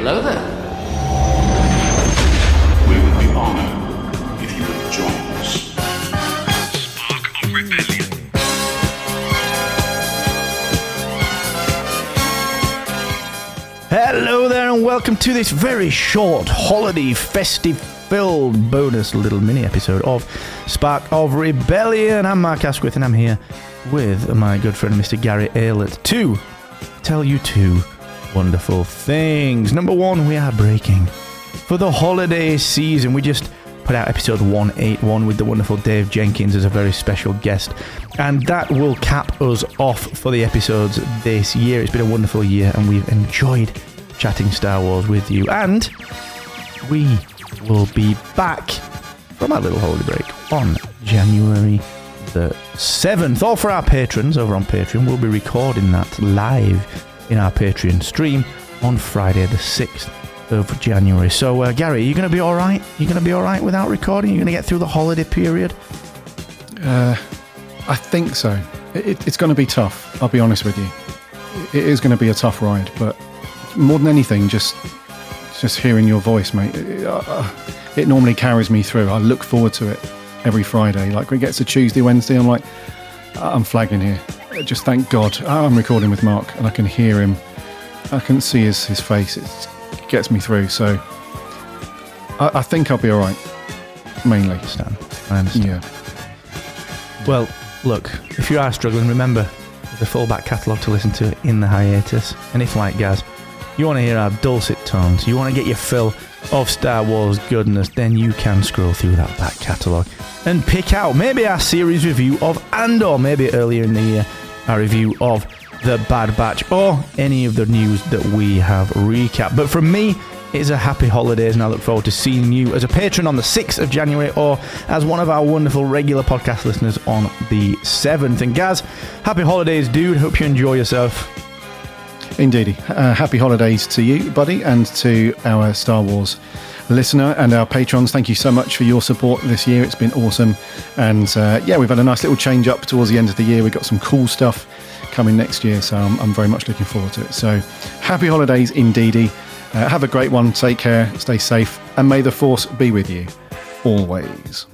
Hello there. We would be honored if you would join us. Spark of rebellion. Hello there, and welcome to this very short, holiday, festive filled bonus little mini episode of Spark of Rebellion. I'm Mark Asquith, and I'm here with my good friend Mr. Gary Aylett to tell you two wonderful things. Number one, we are breaking for the holiday season. We just put out episode 181 with the wonderful Dave Jenkins as a very special guest. And that will cap us off for the episodes this year. It's been a wonderful year and we've enjoyed chatting Star Wars with you. And we will be back from our little holiday break on January the 7th. All for our patrons over on Patreon. We'll be recording that live in our Patreon stream on Friday the 6th of January. So, uh, Gary, are you going to be all right? You're going to be all right without recording? You're going to get through the holiday period? I think so. It, it's going to be tough. I'll be honest with you. It is going to be a tough ride, but more than anything, just just hearing your voice, mate. It, uh, it normally carries me through. I look forward to it every Friday. Like when it gets to Tuesday, Wednesday, I'm like, I'm flagging here. Just thank God I'm recording with Mark, and I can hear him. I can see his his face. It gets me through. So I, I think I'll be all right. Mainly, Stan, I understand. yeah. Well, look, if you are struggling, remember there's a full back catalogue to listen to in the hiatus. And if, like Gaz, you want to hear our dulcet tones, you want to get your fill of Star Wars goodness, then you can scroll through that back catalogue and pick out maybe our series review of Andor, maybe earlier in the year, our review of The Bad Batch, or any of the news that we have recapped. But from me, it's a happy holidays, and I look forward to seeing you as a patron on the 6th of January or as one of our wonderful regular podcast listeners on the 7th. And Gaz, happy holidays, dude. Hope you enjoy yourself. Indeedy. Uh, happy holidays to you, buddy, and to our Star Wars listener and our patrons. Thank you so much for your support this year. It's been awesome. And uh, yeah, we've had a nice little change up towards the end of the year. We've got some cool stuff coming next year, so I'm, I'm very much looking forward to it. So happy holidays, indeedy. Uh, have a great one. Take care. Stay safe. And may the Force be with you always.